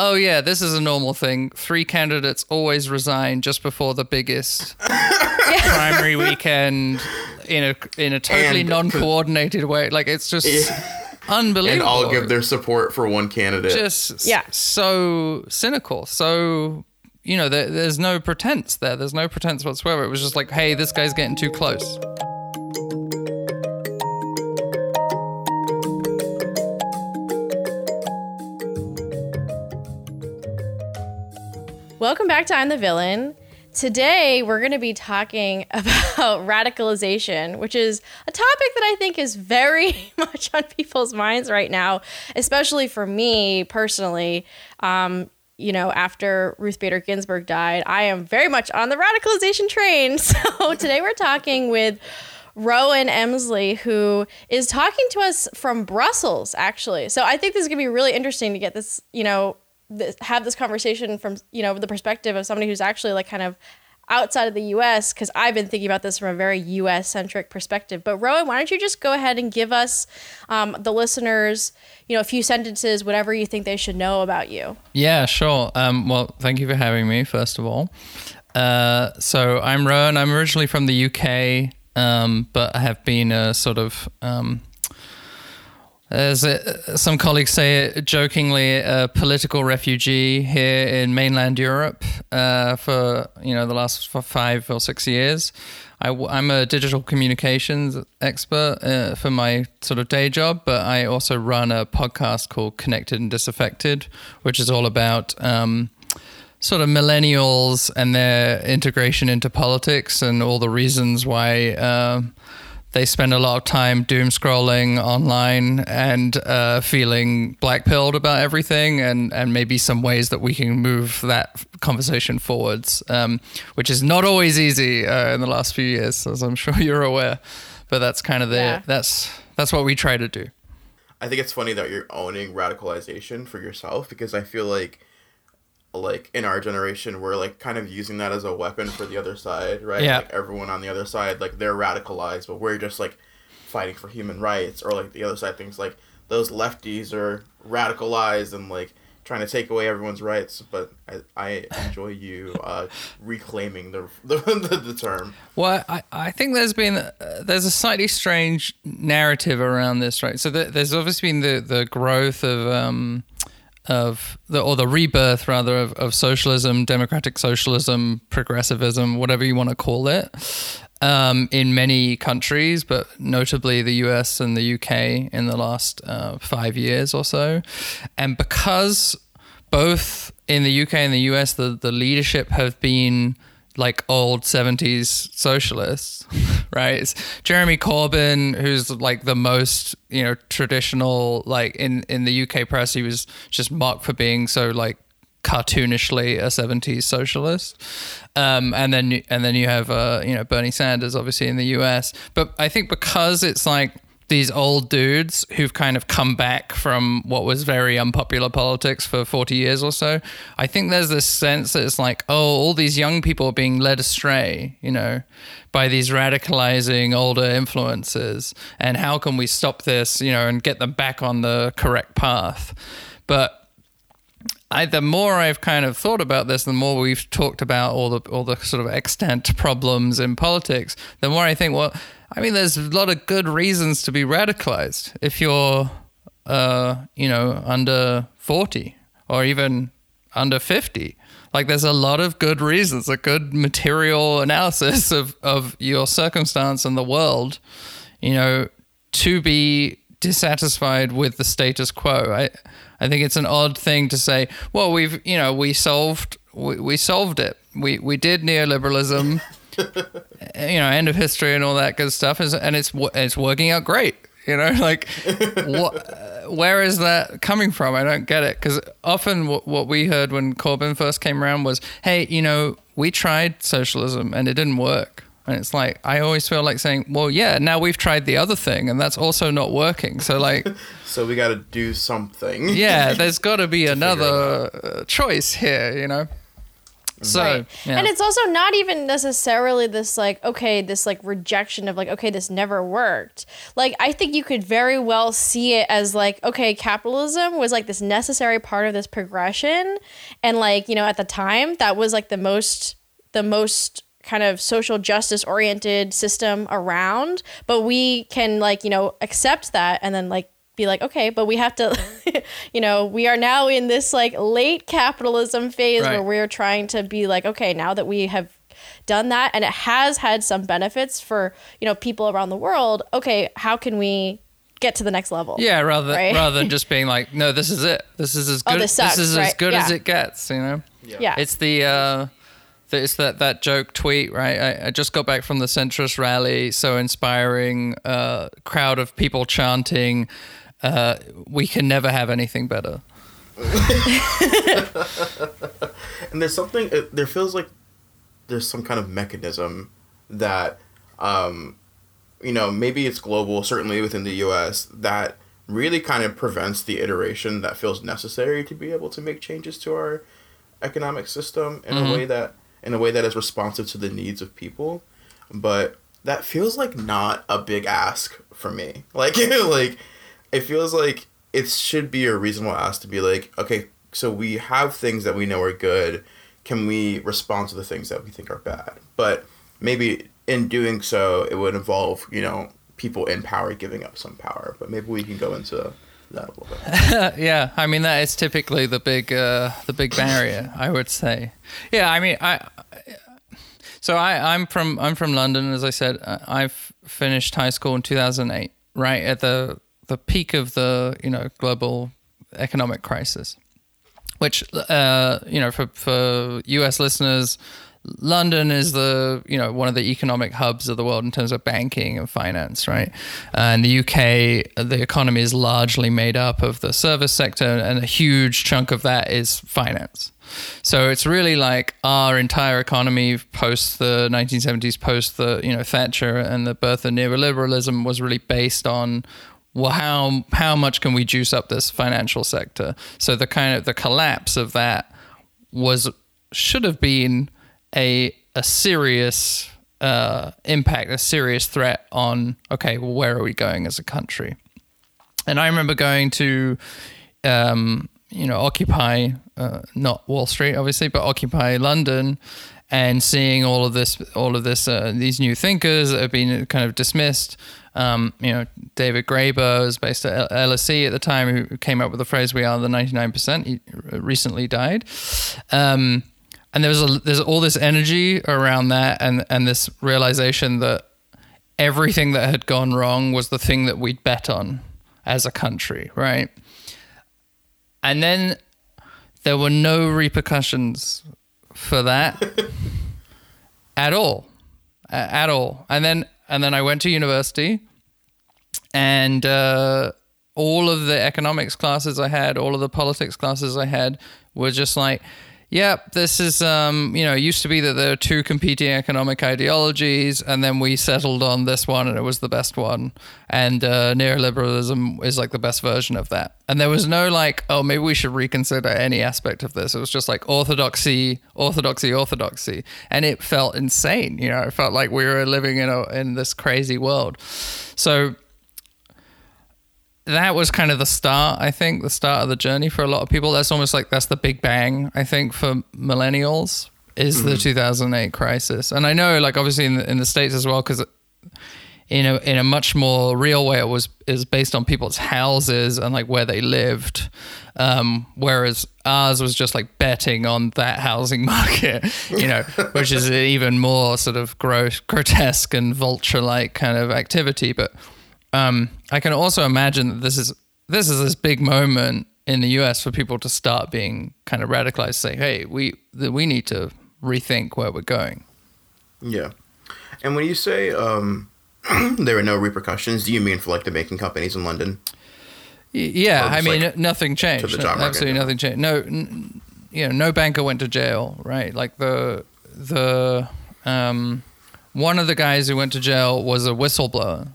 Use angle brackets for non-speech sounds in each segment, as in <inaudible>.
oh yeah, this is a normal thing. Three candidates always resign just before the biggest <laughs> primary weekend in a in a totally And- non-coordinated way. Like it's just unbelievable. and all give their support for one candidate. just Yeah. so cynical. So you know, there, there's no pretense there. There's no pretense whatsoever. It was just like, hey, this guy's getting too close. Welcome back to I'm the Villain. Today, we're going to be talking <laughs> about radicalization, which is a topic that I think is very <laughs> much on people's minds right now, especially for me personally. Um, you know, after Ruth Bader Ginsburg died, I am very much on the radicalization train. <laughs> So today, we're talking with Rowan Emsley, who is talking to us from Brussels, actually. So I think this is going to be really interesting to get this, you know, this, have this conversation from, you know, the perspective of somebody who's actually like kind of outside of the US, because I've been thinking about this from a very US centric perspective. But Rowan, why don't you just go ahead and give us, um, the listeners, you know, a few sentences, whatever you think they should know about you. Yeah, sure. Um, well, thank you for having me, first of all. Uh, so I'm Rowan. I'm originally from the UK, um, but I have been a sort of, um, as it, some colleagues say jokingly, a political refugee here in mainland Europe uh, for you know the last five or six years. I, am a digital communications expert uh, for my sort of day job, but I also run a podcast called Connected and Disaffected, which is all about um, sort of millennials and their integration into politics and all the reasons why um they spend a lot of time doom scrolling online and uh, feeling blackpilled about everything, and, and maybe some ways that we can move that conversation forwards, um, which is not always easy uh, in the last few years, as I'm sure <laughs> you're aware. But that's kind of the Yeah. that's that's what we try to do. I think it's funny that you're owning radicalization for yourself because I feel like like in our generation we're like kind of using that as a weapon for the other side, right? Yeah. Like everyone on the other side like they're radicalized, but we're just like fighting for human rights or like the other side thinks like those lefties are radicalized and like trying to take away everyone's rights, but I, I enjoy you uh, reclaiming the, <laughs> the, the, the term. Well, I, I think there's been uh, there's a slightly strange narrative around this, right? So the, there's obviously been the the growth of um of the or the rebirth rather of, of socialism, democratic socialism, progressivism, whatever you want to call it, um, in many countries, but notably the US and the UK in the last uh, five years or so, and because both in the UK and the US, the, the leadership have been like old 70s socialists, <laughs> right? It's Jeremy Corbyn, who's like the most, you know, traditional, like in, in the UK press, he was just mocked for being so like cartoonishly a 70s socialist. Um, and then, and then you have, uh, you know, Bernie Sanders, obviously in the US. But I think because it's like, these old dudes who've kind of come back from what was very unpopular politics for 40 years or so. I think there's this sense that it's like, oh, all these young people are being led astray, you know, by these radicalizing older influences. And how can we stop this, you know, and get them back on the correct path? But I, the more I've kind of thought about this, the more we've talked about all the all the sort of extant problems in politics, the more I think, well, I mean, there's a lot of good reasons to be radicalized if you're, uh, you know, under forty or even under fifty. Like, there's a lot of good reasons, a good material analysis of of your circumstance and the world, you know, to be dissatisfied with the status quo. I I think it's an odd thing to say. Well, we've you know we solved we, we solved it. We we did neoliberalism. You know, end of history and all that good stuff is and it's it's working out great. You know, <laughs> like what where is that coming from? I don't get it because often what, what we heard when Corbyn first came around was, "Hey, you know, we tried socialism and it didn't work." And it's like I always feel like saying, "Well, yeah, now we've tried the other thing and that's also not working." So like, <laughs> So we got to do something. yeah, there's got <laughs> to be another choice here, you know. So, right. yeah. And it's also not even necessarily this like okay, this like rejection of like okay, this never worked. Like I think you could very well see it as like okay, capitalism was like this necessary part of this progression and like, you know, at the time that was like the most the most kind of social justice oriented system around, but we can like, you know, accept that and then like be like, okay, but we have to, <laughs> you know, we are now in this like late capitalism phase Right. where we're trying to be like, okay, now that we have done that and it has had some benefits for, you know, people around the world, okay, how can we get to the next level? Yeah, rather Right? rather than <laughs> just being like, no, this is it. This is as good Oh, good. this sucks, this, is as right? good as it gets. You know. Yeah. It's the uh, it's that that joke tweet, right? I, I just got back from the centrist rally, so inspiring. Uh, crowd of people chanting, uh, "We can never have anything better." <laughs> and there's something it, there feels like there's some kind of mechanism that um you know maybe it's global certainly within the US that really kind of prevents the iteration that feels necessary to be able to make changes to our economic system in a way that in a way that is responsive to the needs of people. But that feels like not a big ask for me. <laughs> Like like it feels like it should be a reasonable ask to be like okay so we have things that we know are good can we respond to the things that we think are bad but maybe in doing so it would involve you know people in power giving up some power but maybe we can go into that a little bit <laughs> yeah, I mean that is typically the big uh, the big barrier, I would say. Yeah, I mean I. So I, I'm from I'm from London, as I said. I've finished high school in 2008, right at the the peak of the you know global economic crisis, which uh, you know for for U.S. listeners, London is the you know one of the economic hubs of the world in terms of banking and finance, right? And the UK, the economy is largely made up of the service sector, and a huge chunk of that is finance. So it's really like our entire economy post the 1970s, post the you know Thatcher and the birth of neoliberalism was really based on well how how much can we juice up this financial sector? So the kind of the collapse of that was should have been a a serious uh, impact, a serious threat on okay, well, where are we going as a country? And I remember going to, um, you know, Occupy, uh, not Wall Street, obviously, but Occupy London, and seeing all of this, all of this, uh, these new thinkers that have been kind of dismissed. Um, you know, David Graeber was based at L- LSE at the time, who came up with the phrase "We are the ninety nine percent." He recently died. Um, and there was a, there's all this energy around that, and and this realization that everything that had gone wrong was the thing that we'd bet on as a country, right? And then there were no repercussions for that <laughs> at all, at all. And then and then I went to university, and uh, all of the economics classes I had, all of the politics classes I had, were just like, yep, this is, um, you know, it used to be that there are two competing economic ideologies, and then we settled on this one, and it was the best one. And uh, neoliberalism is like the best version of that. And there was no like, oh, maybe we should reconsider any aspect of this. It was just like orthodoxy, orthodoxy, orthodoxy, and it felt insane. You know, it felt like we were living in a in this crazy world. So that was kind of the start, I think, the start of the journey for a lot of people. That's almost like that's the big bang, I think, for millennials is the 2008 crisis. And I know, like, obviously in the, in the States as well, because in a, in a much more real way, it was is based on people's houses and like where they lived. Um, whereas ours was just like betting on that housing <laughs> market, you know, which is an even more sort of gross, grotesque and vulture like kind of activity. But um, I can also imagine that this is this is this big moment in the U.S. for people to start being kind of radicalized, say, "Hey, we we need to rethink where we're going." Yeah. And when you say um, <clears throat> there were no repercussions, do you mean for like the banking companies in London? Yeah, I mean, like, nothing changed. job Absolutely nothing changed. No, n- you know, no banker went to jail, right? Like the the um, one of the guys who went to jail was a whistleblower.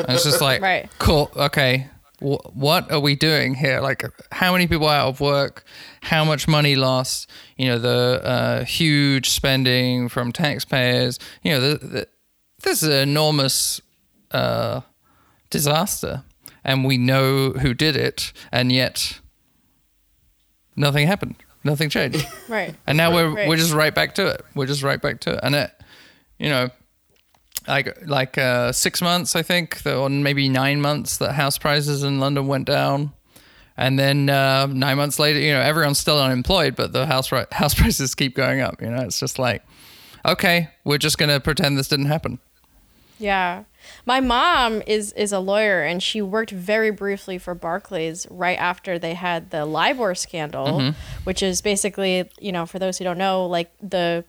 It's just like, Right. cool, okay, wh- what are we doing here? Like, how many people are out of work? How much money lost? You know, the uh, huge spending from taxpayers. You know, the, the, this is an enormous uh, disaster, and we know who did it, and yet nothing happened. Nothing changed. Right. And now we're Right. we're just right back to it. We're just right back to it. And it, you know, like like uh, six months, I think, or maybe nine months, that house prices in London went down. And then uh, nine months later, you know, everyone's still unemployed, but the house ri- <laughs> house prices keep going up. You know, it's just like, okay, we're just gonna pretend this didn't happen. Yeah. My mom is is a lawyer and she worked very briefly for Barclays right after they had the LIBOR scandal, which is basically, you know, for those who don't know, like the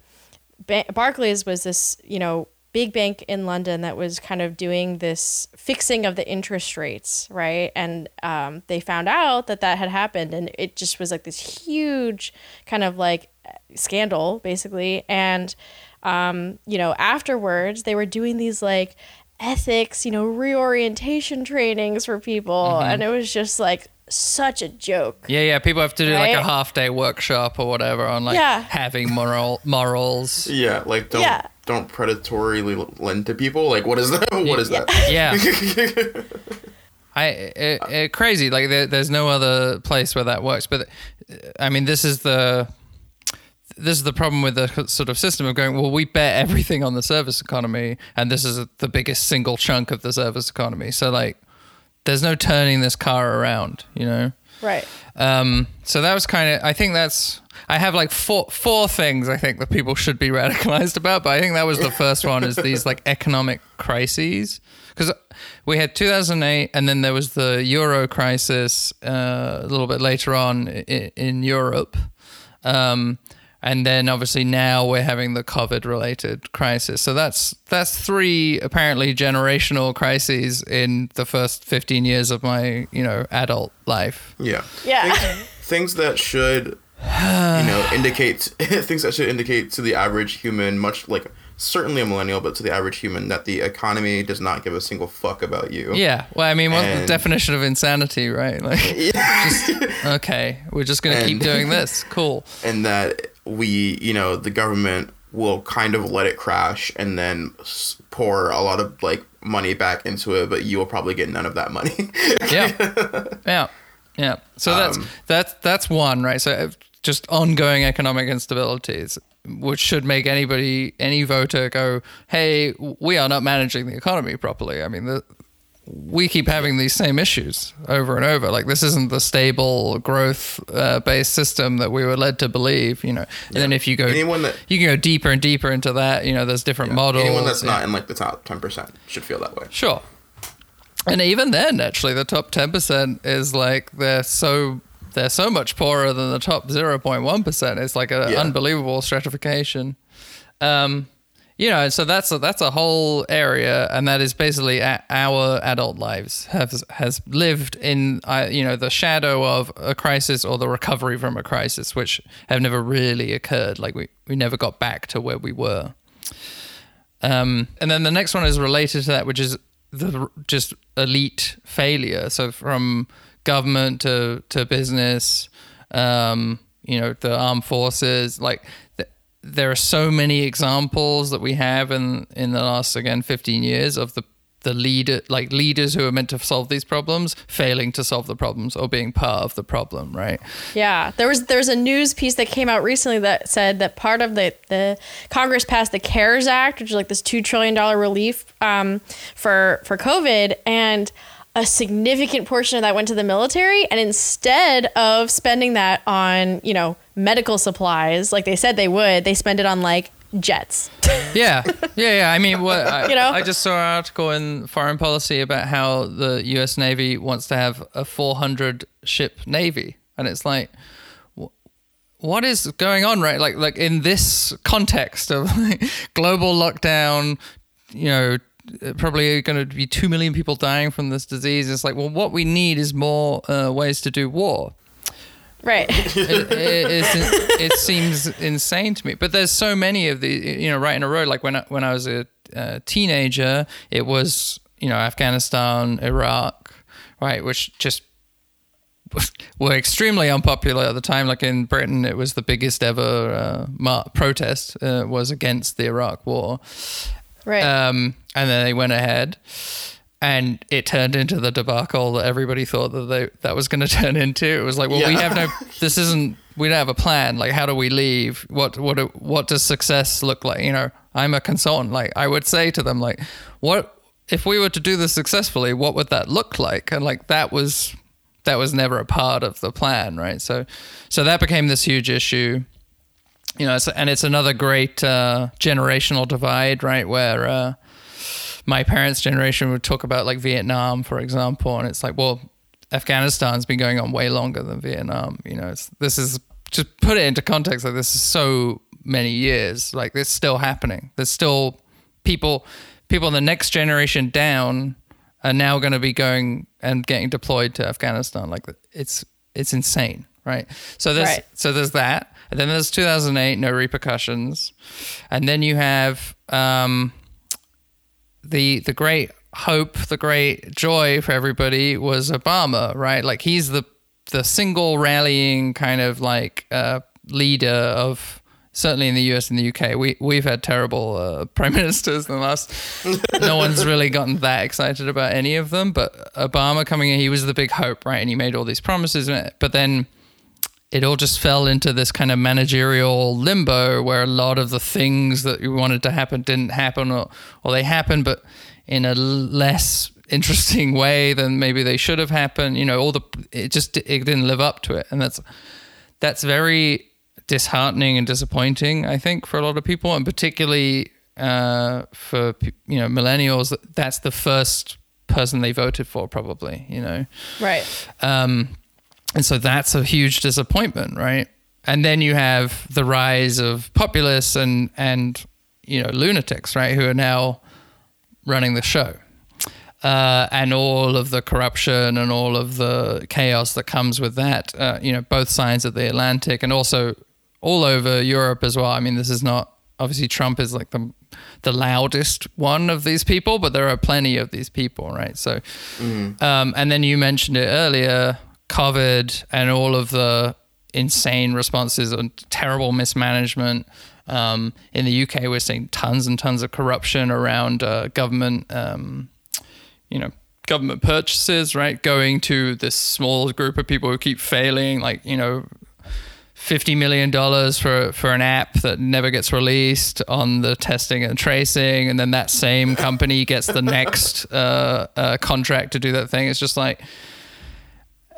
ba- Barclays was this, you know, big bank in London that was kind of doing this fixing of the interest rates, right? And um, they found out that that had happened, and it just was like this huge kind of like scandal, basically. And um, you know, afterwards, they were doing these like ethics, you know, reorientation trainings for people, and it was just like such a joke. Yeah, yeah. People have to do like a half day workshop or whatever on like Yeah. having moral morals. <laughs> Yeah, like don't Yeah. Don't predatorily lend to people. Like, what is that? <laughs> What is that? Yeah. <laughs> I it, it, crazy like there, there's no other place where that works but I mean this is the this is the problem with the sort of system of going well we bet everything on the service economy and this is the biggest single chunk of the service economy so like there's no turning this car around you know Right. um, so that was kind of. I think that's. I have like four four things I think that people should be radicalized about, but I think that was the first one is these like economic crises because we had 2008 and then there was the euro crisis uh, a little bit later on in, in Europe. Um, and then obviously now we're having the COVID related crisis. So that's that's three apparently generational crises in the first 15 years of my, you know, adult life. Yeah. Yeah. Things, things that should, you know, indicate <laughs> things that should indicate to the average human, much like certainly a millennial, but to the average human, that the economy does not give a single fuck about you. Yeah. Well, I mean, what's the definition of insanity, right? Like, <laughs> just, okay, we're just going to keep doing this. Cool. <laughs> and that we, you know, the government will kind of let it crash and then pour a lot of like money back into it, but you will probably get none of that money. Yeah. yeah. Yeah. So that's Um, that's that's one, right? So just ongoing economic instabilities, which should make anybody, any voter, go, "Hey, we are not managing the economy properly." I mean, the, we keep having these same issues over and over. Like this isn't the stable growth uh, based system that we were led to believe. You know, and then if you go, Anyone that- you can go deeper and deeper into that. You know, there's different models. Anyone that's yeah. not in like the top ten percent should feel that way. Sure. And even then, actually, the top ten percent is like they're so they're so much poorer than the top zero point one percent. It's like an Yeah. unbelievable stratification. Um, you know, so that's a, that's a whole area, and that is basically our adult lives has has lived in uh, you know the shadow of a crisis or the recovery from a crisis, which have never really occurred. Like we we never got back to where we were. Um, and then the next one is related to that, which is the just elite failure. So from government to to business, um, you know, the armed forces, like th- there are so many examples that we have in in the last again 15 years of the the leader like leaders who are meant to solve these problems failing to solve the problems or being part of the problem right? Yeah, there was there was a news piece that came out recently that said that part of the the Congress passed the CARES Act, which is like this two trillion dollar relief um, for for COVID, and a significant portion of that went to the military. And instead of spending that on you know medical supplies like they said they would, they spend it on like jets. <laughs> yeah, yeah, yeah. I mean, what I, You know? I just saw an article in Foreign Policy about how the U.S. Navy wants to have a 400 ship navy, and it's like, what is going on, right? Like, like in this context of like, <laughs> global lockdown, you know. Probably going to be two million people dying from this disease. It's like, well, what we need is more uh, ways to do war right. it, it, it seems insane to me. But there's so many of the, you know, right in a row. Like when I, when I was a uh, teenager, it was you know Afghanistan, Iraq, right? Which just <laughs> were extremely unpopular at the time. Like in Britain, it was the biggest ever uh, protest uh, was against the Iraq War. Right. Um, and then they went ahead, and it turned into the debacle that everybody thought that they that was going <laughs> to turn into. It was like, well, we have no. This isn't. We don't have a plan. Like, how do we leave? What what what does success look like? You know, I'm a consultant. Like, I would say to them, like, what if we were to do this successfully? What would that look like? And like that was that was never a part of the plan, right? So so that became this huge issue you know, it's, and it's another great uh, generational divide, right? Where uh, my parents' generation would talk about like Vietnam, for example, and it's like, well, Afghanistan's been going on way longer than Vietnam. You know, it's this is just put it into context. Like this is so many years. Like this still happening. There's still people, people in the next generation down are now going to be going and getting deployed to Afghanistan. Like it's it's insane, right? So there's Right. so there's that, and then there's 2008, no repercussions, and then you have um, the the great hope, the great joy for everybody was Obama, right? Like he's the the single rallying kind of like uh, leader of certainly in the US and the UK. We we've had terrible uh, <laughs> prime ministers in the last. no one's really gotten that excited about any of them, but Obama coming in, he was the big hope, right? And he made all these promises, but then it all just fell into this kind of managerial limbo where a lot of the things that you wanted to happen didn't happen or, or they happened but in a less interesting way than maybe they should have happened you know all the it just it didn't live up to it and that's that's very disheartening and disappointing i think for a lot of people and particularly uh, for you know millennials that's the first person they voted for probably you know right. um, and so that's a huge disappointment, right? And then you have the rise of populists and and you know lunatics, right, who are now running the show, uh, and all of the corruption and all of the chaos that comes with that. Uh, you know, both sides of the Atlantic, and also all over Europe as well. I mean, this is not obviously Trump is like the the loudest one of these people, but there are plenty of these people, right? So, um, and then you mentioned it earlier, COVID and all of the insane responses and terrible mismanagement. Um, in the UK, we're seeing tons and tons of corruption around uh, government, um, you know, government purchases, right? Going to this small group of people who keep failing, like, you know, fifty million dollars for for an app that never gets released on the testing and tracing, and then that same company gets the next uh, uh, contract to do that thing. It's just like.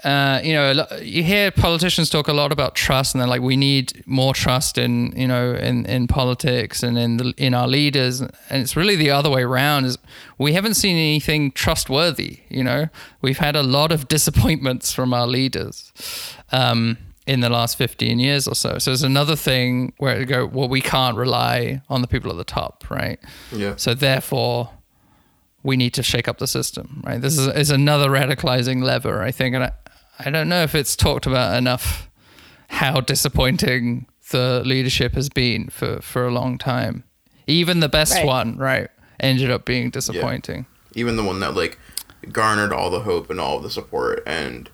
Uh, you know, you hear politicians talk a lot about trust, and they're like, "We need more trust in, you know, in, in politics and in the, in our leaders." And it's really the other way around. Is we haven't seen anything trustworthy. You know, we've had a lot of <laughs> disappointments from our leaders. Um, in the last 15 years or so. So it's another thing where you go, well, we can't rely on the people at the top, right? Yeah. So therefore, we need to shake up the system, right? This is, is another radicalizing lever, I think. And I, I don't know if it's talked about enough how disappointing the leadership has been for, for a long time. Even the best Right. one, right, ended up being disappointing. Even the one that like garnered all the hope and all the support and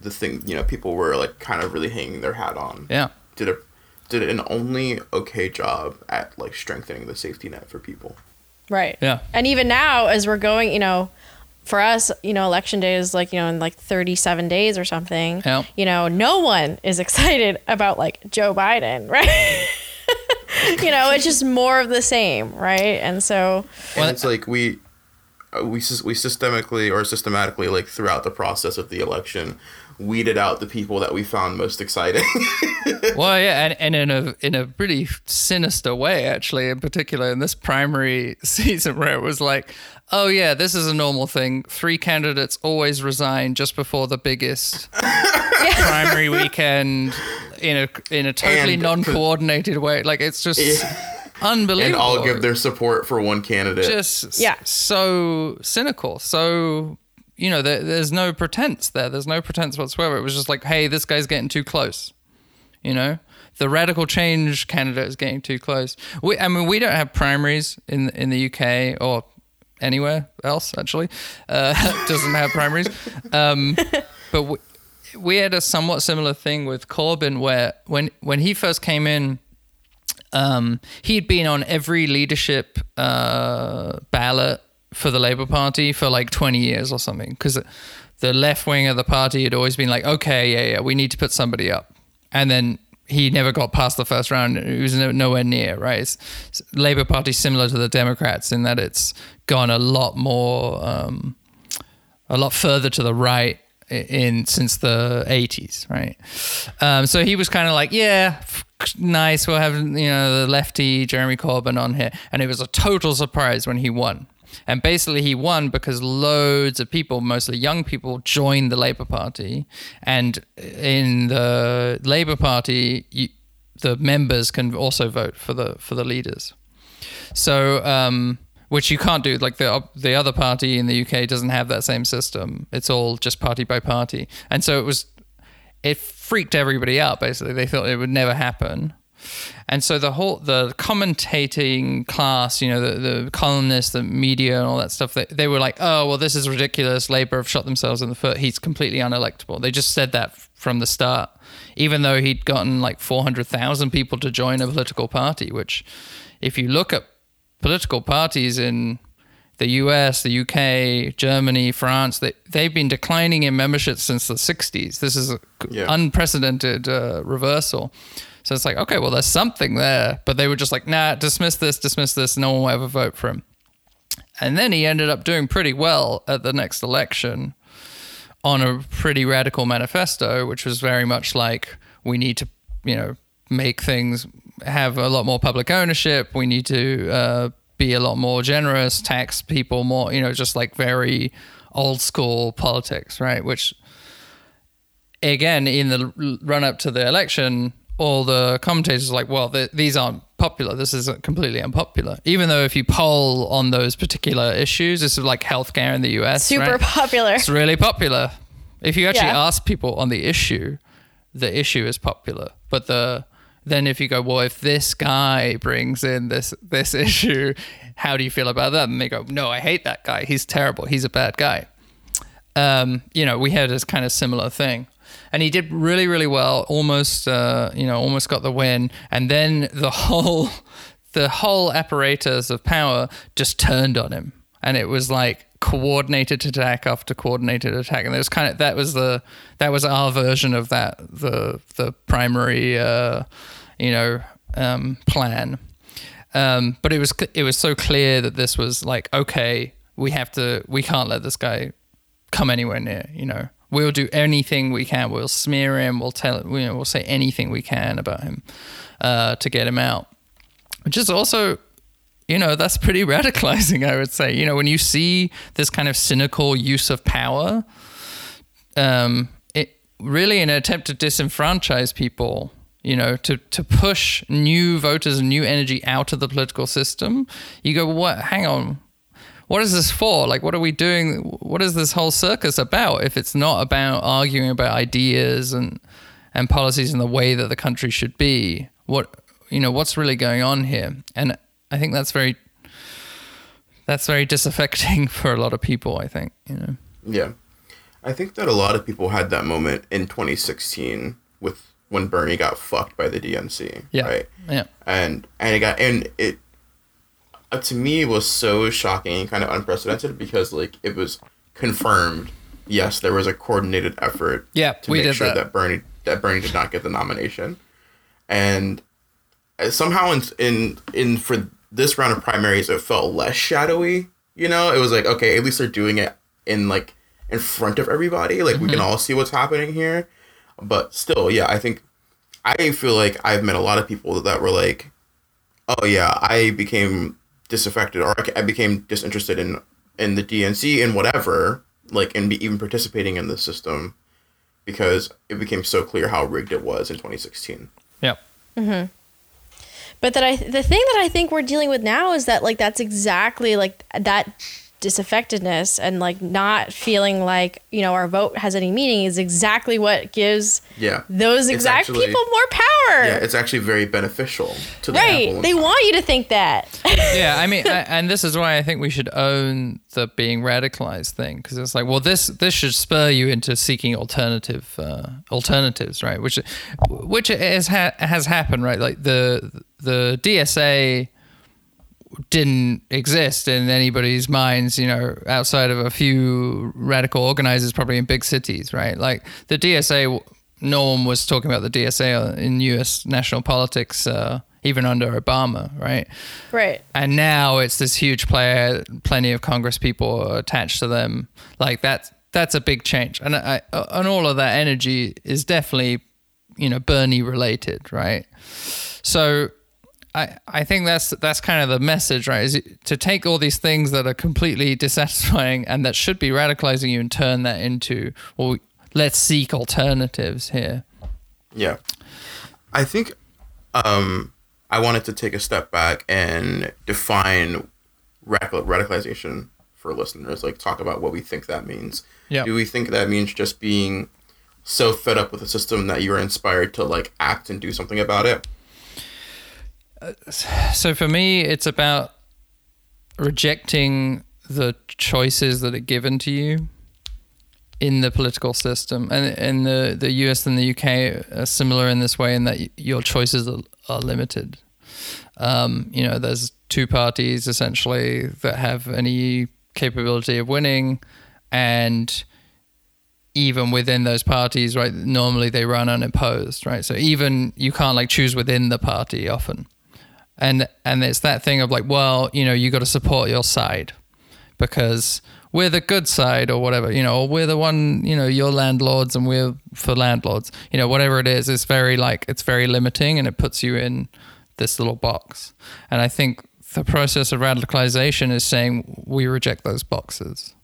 the thing you know people were like kind of really hanging their hat on. Yeah. Did a did an only okay job at like strengthening the safety net for people. Right. Yeah. And even now, as we're going, you know, for us, you know, election day is like, you know, in like 37 days or something. Yeah. You know, no one is <laughs> excited about like Joe Biden, <laughs> right? you know, it's just more of the same, right? And so, and it's like we uh, we we systemically or systematically like throughout the process of the election weeded out the people that we found most exciting. <laughs> well, yeah, and, and in a in a pretty sinister way, actually, in particular in this primary <laughs> season, where it was like, oh yeah, this is a normal thing. Three candidates always resign just before the biggest <laughs> primary weekend in a in a totally And- non-coordinated way. Like it's just unbelievable. and all give their support for one candidate. just Yeah. so cynical so you know there, there's no pretense there there's no pretense whatsoever it was just like hey this guy's getting too close you know the radical change candidate is getting too close we, i mean we don't have primaries in in the uk or anywhere else actually. Uh, <laughs> doesn't have primaries. Um, but we, we had a somewhat similar thing with Corbyn, where when when he first came in, um, he'd been on every leadership uh, ballot for the Labour Party for like 20 years or something, because the left wing of the party had always been like, okay, yeah, yeah, we need to put somebody up, and then he never got past the first round. He was nowhere near, right? It's, Labour Party similar to the Democrats in that it's gone a lot more, um, a lot further to the right in since the 80s, right? Um, so he was kind of like, yeah, nice. We'll have you know the lefty Jeremy Corbyn on here, and it was a total surprise when he won. And basically, he won because loads of people, mostly young people, joined the Labour Party. And in the Labour Party, you, the members can also vote for the for the leaders. So um, which you can't do. Like the the other party in the UK doesn't have that same system. It's all just party by party, and so it was it freaked everybody out. Basically, they thought it would never happen. And so the whole the commentating class, you know, the, the columnists, the media, and all that stuff, they, they were like, "Oh, well, this is ridiculous. Labour have shot themselves in the foot. He's completely unelectable." They just said that from the start, even though he'd gotten like four hundred thousand people to join a political party. Which, if you look at political parties in the US, the UK, Germany, France, they, they've been declining in membership since the 60s. This is an yeah. unprecedented uh, reversal. So it's like, okay, well, there's something there. But they were just like, nah, dismiss this, dismiss this. No one will ever vote for him. And then he ended up doing pretty well at the next election on a pretty radical manifesto, which was very much like, we need to, you know, make things have a lot more public ownership. We need to uh, be a lot more generous, tax people more, you know, just like very old school politics, right? Which, again, in the run up to the election, all the commentators are like, well, these aren't popular. This is completely unpopular. Even though if you poll on those particular issues, this is like healthcare in the US, super right? popular. It's really popular. If you actually yeah. ask people on the issue, the issue is popular, but the then if you go, well, if this guy brings in this this <laughs> issue, how do you feel about that? And they go, no, I hate that guy. He's terrible. He's a bad guy. Um, you know, we had this kind of similar thing, and he did really, really well. Almost, uh, you know, almost got the win, and then the whole <laughs> the whole apparatus of power just turned on him, and it was like coordinated attack after coordinated attack, and it was kind of that was the that was our version of that the the primary uh, you know um, plan. Um, but it was it was so clear that this was like okay, we have to we can't let this guy come anywhere near. You know, we'll do anything we can. We'll smear him. We'll tell you know, we'll say anything we can about him uh, to get him out. Which is also you know, that's pretty <laughs> radicalizing, I would say. You know, when you see this kind of cynical use of power, um, it really in an attempt to disenfranchise people, you know, to, to push new voters and new energy out of the political system, you go, what, hang on, what is this for? Like, what are we doing? What is this whole circus about if it's not about arguing about ideas and, and policies and the way that the country should be? What, you know, what's really going on here? And I think that's very that's very disaffecting <laughs> for a lot of people. I think you know. Yeah, I think that a lot of people had that moment in 2016 with when Bernie got fucked by the DNC. Yeah. Right. Yeah. And and it got and it uh, to me it was so shocking and kind of unprecedented because like it was confirmed. Yes, there was a coordinated effort. Yeah, to make sure that. that Bernie that Bernie did not get the nomination, and uh, somehow in in in for this round of primaries it felt less shadowy. You know, it was like okay, at least they're doing it in like in front of everybody. Like mm-hmm. we can mm-hmm. all see what's happening here. But still, yeah, I think I feel like I've met a lot of people that were like, oh yeah, I became disaffected or I became disinterested in in the DNC and whatever, like and be even participating in the system because it became so clear how rigged it was in 2016. Yeah. Mm-hmm. But that I the thing that I think we're dealing with now is that like that's exactly like that disaffectedness and like not feeling like you know our vote has any meaning is exactly what gives Yeah. those exact actually- people more power. Yeah, it's actually very beneficial to the right. They and- want you to think that. <laughs> yeah, I mean, I, and this is why I think we should own the being radicalized thing because it's like, well, this this should spur you into seeking alternative uh, alternatives, right? Which which has ha- has happened, right? Like the the DSA didn't exist in anybody's minds, you know, outside of a few radical organizers, probably in big cities, right? Like the DSA, no one was talking about the DSA in U.S. national politics, uh, even under Obama, right? right. and now it's this huge player plenty of congress people attached to them like that's that's a big change and I, and all of that energy is definitely you know bernie related right so I, I think that's that's kind of the message, right? Is to take all these things that are completely <laughs> dissatisfying and that should be radicalizing you and turn that into, well, let's seek alternatives here. Yeah. I think um, I wanted to take a step back and define radical, radicalization for listeners. Like, talk about what we think that means. Yeah. Do we think that means just being so fed up with the system that you're inspired to like act and do something about it? So for me, it's about rejecting the choices that are given to you in the political system, and and the the US and the UK are similar in this way in that your choices are, are limited. Um, you know, there's two parties essentially that have any capability of winning, and even within those parties, right? Normally they run unopposed, right? So even you can't like choose within the party often and and it's that thing of like well you know you got to support your side because we're the good side or whatever you know or we're the one you know you're landlords and we're for landlords. You know whatever it is it's very like it's very limiting and it puts you in this little box. And i think the process of radicalization is saying we reject those boxes.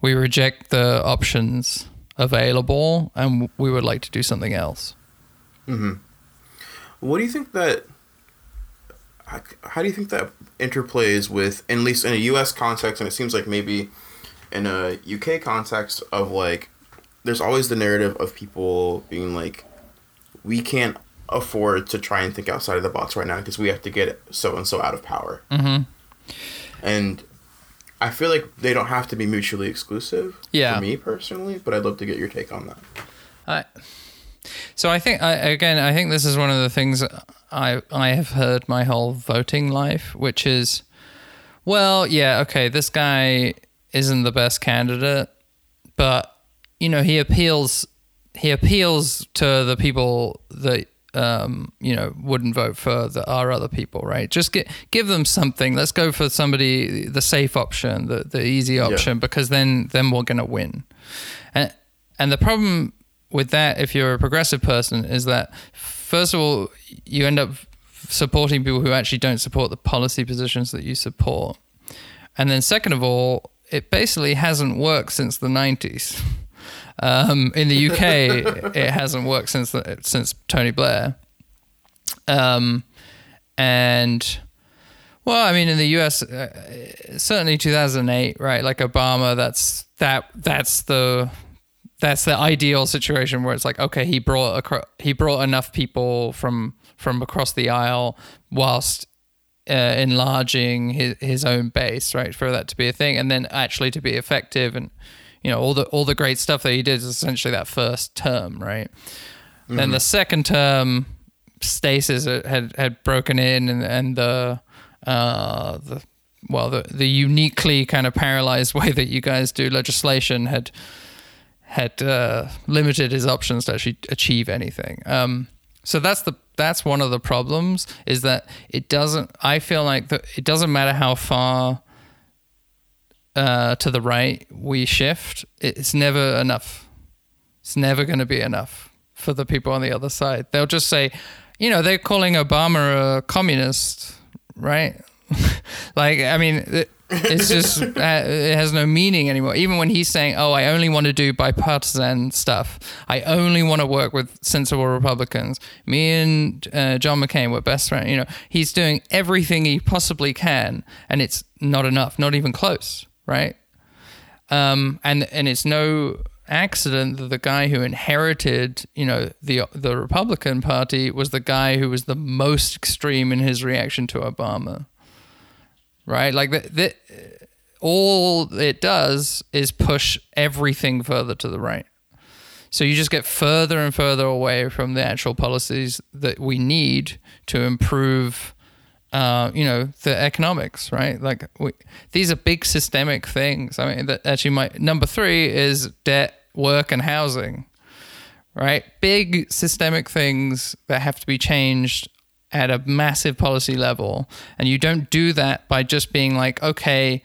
We reject the options available and we would like to do something else. Mm-hmm. What do you think that? How, how do you think that interplays with, at least in a U.S. context, and it seems like maybe in a UK context of like, there's always the narrative of people being like, we can't afford to try and think outside of the box right now because we have to get so and so out of power. mm-hmm. And I feel like they don't have to be mutually exclusive. Yeah. For me personally, but I'd love to get your take on that. I, so I think I, again I think this is one of the things I I have heard my whole voting life, which is, well, yeah, okay, this guy isn't the best candidate, but you know he appeals he appeals to the people that um, you know wouldn't vote for the, our other people, right? Just get, give them something. Let's go for somebody the safe option, the the easy option, because then then we're gonna win. And and the problem with that, if you're a progressive person, is that first of all you end up supporting people who actually don't support the policy positions that you support, and then second of all, it basically hasn't worked since the '90s. Um, in the UK, <laughs> it hasn't worked since the, since Tony Blair. Um, and well, I mean, in the US, uh, certainly 2008, right? Like Obama, that's that that's the that's the ideal situation where it's like, okay, he brought acro- he brought enough people from from across the aisle whilst uh, enlarging his, his own base, right, for that to be a thing, and then actually to be effective, and you know all the all the great stuff that he did is essentially that first term, right. Then the second term, stasis had had broken in, and and the uh the well the the uniquely kind of paralyzed <laughs> way that you guys do legislation had had uh, limited his options to actually achieve anything. Um, so that's the that's one of the problems is that it doesn't. I feel like that it doesn't matter how far uh, to the right we shift. It's never enough. It's never going to be enough for the people on the other side. They'll just say, you know, they're calling Obama a communist, right? <laughs> like, I mean, it's just <laughs> uh, it has no meaning anymore. Even when he's saying, "Oh, I only want to do bipartisan stuff. I only want to work with sensible Republicans." Me and uh, John McCain were best friends. You know, he's doing everything he possibly can, and it's not enough, not even close. right? Um, and and it's no accident that the guy who inherited, you know, the the Republican Party was the guy who was the most extreme in his reaction to Obama. Right? Like the, the all it does is push everything further to the right. So you just get further and further away from the actual policies that we need to improve uh, you know the economics right like we, these are big systemic things i mean that actually my number three is debt work and housing right big systemic things that have to be changed at a massive policy level and you don't do that by just being like okay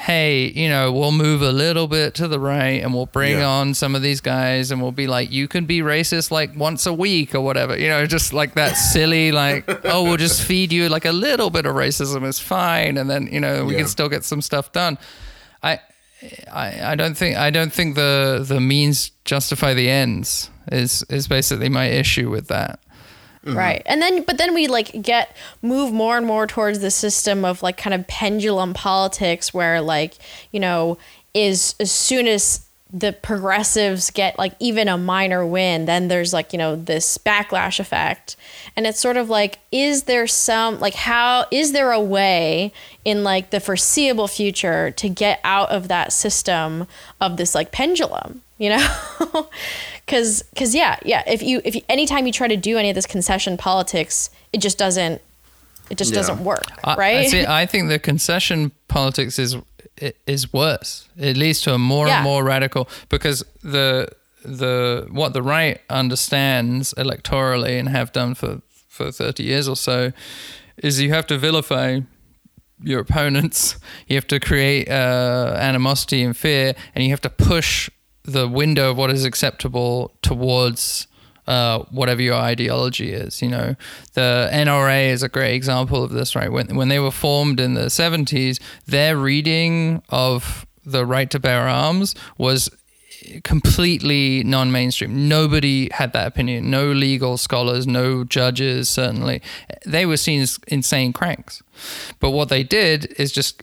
hey, you know, we'll move a little bit to the right and we'll bring yeah. on some of these guys and we'll be like, you can be racist like once a week or whatever, you know, just like that silly, like, <laughs> oh, we'll just feed you like a little bit of racism is fine. And then, you know, we yeah. can still get some stuff done. I, I, I don't think I don't think the the means justify the ends is is basically my issue with that. Mm-hmm. Right. And then but then we like get move more and more towards the system of like kind of pendulum politics where like, you know, is as soon as the progressives get like even a minor win, then there's like, you know, this backlash effect. And it's sort of like, is there some, like, how, is there a way in like the foreseeable future to get out of that system of this like pendulum, you know? <laughs> Cause, cause yeah, yeah. If you, if you, anytime you try to do any of this concession politics, it just doesn't, it just yeah. doesn't work, right? I, I, see, <laughs> I think the concession politics is is worse. It leads to a more yeah. and more radical because the the what the right understands electorally and have done for for 30 years or so is you have to vilify your opponents <laughs> you have to create uh, animosity and fear and you have to push the window of what is acceptable towards uh, whatever your ideology is. You know, the NRA is a great example of this, right? When when they were formed in the seventies, their reading of the right to bear arms was completely non-mainstream. Nobody had that opinion. No legal scholars, no judges. Certainly, they were seen as insane cranks. But what they did is just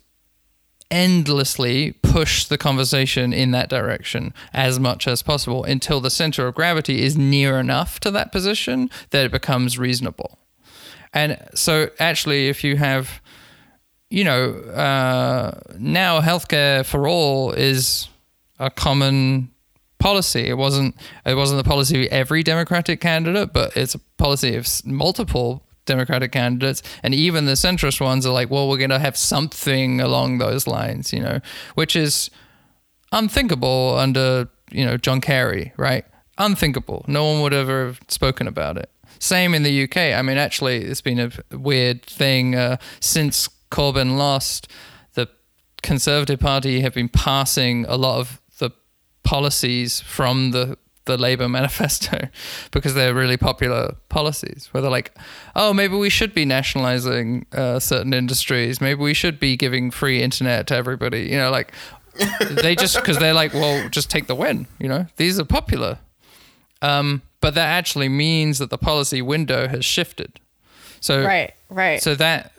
endlessly push the conversation in that direction as much as possible until the center of gravity is near enough to that position that it becomes reasonable. And so, actually, if you have, you know, uh, now healthcare for all is a common policy. It wasn't. It wasn't the policy of every Democratic candidate, but it's a policy of multiple Democratic candidates, and even the centrist ones are like, well, we're going to have something along those lines, you know, which is unthinkable under, you know, John Kerry, right? Unthinkable. No one would ever have spoken about it. Same in the UK. I mean, actually, it's been a weird thing uh, since Corbyn lost. The Conservative Party have been passing a lot of the policies from the the Labour manifesto <laughs> because they're really popular policies where they're like, oh, maybe we should be nationalizing uh, certain industries. Maybe we should be giving free internet to everybody. You know, like they just <laughs> because they're like, well, just take the win. You know, these are popular. Um, but that actually means that the policy window has shifted. So right, right. So that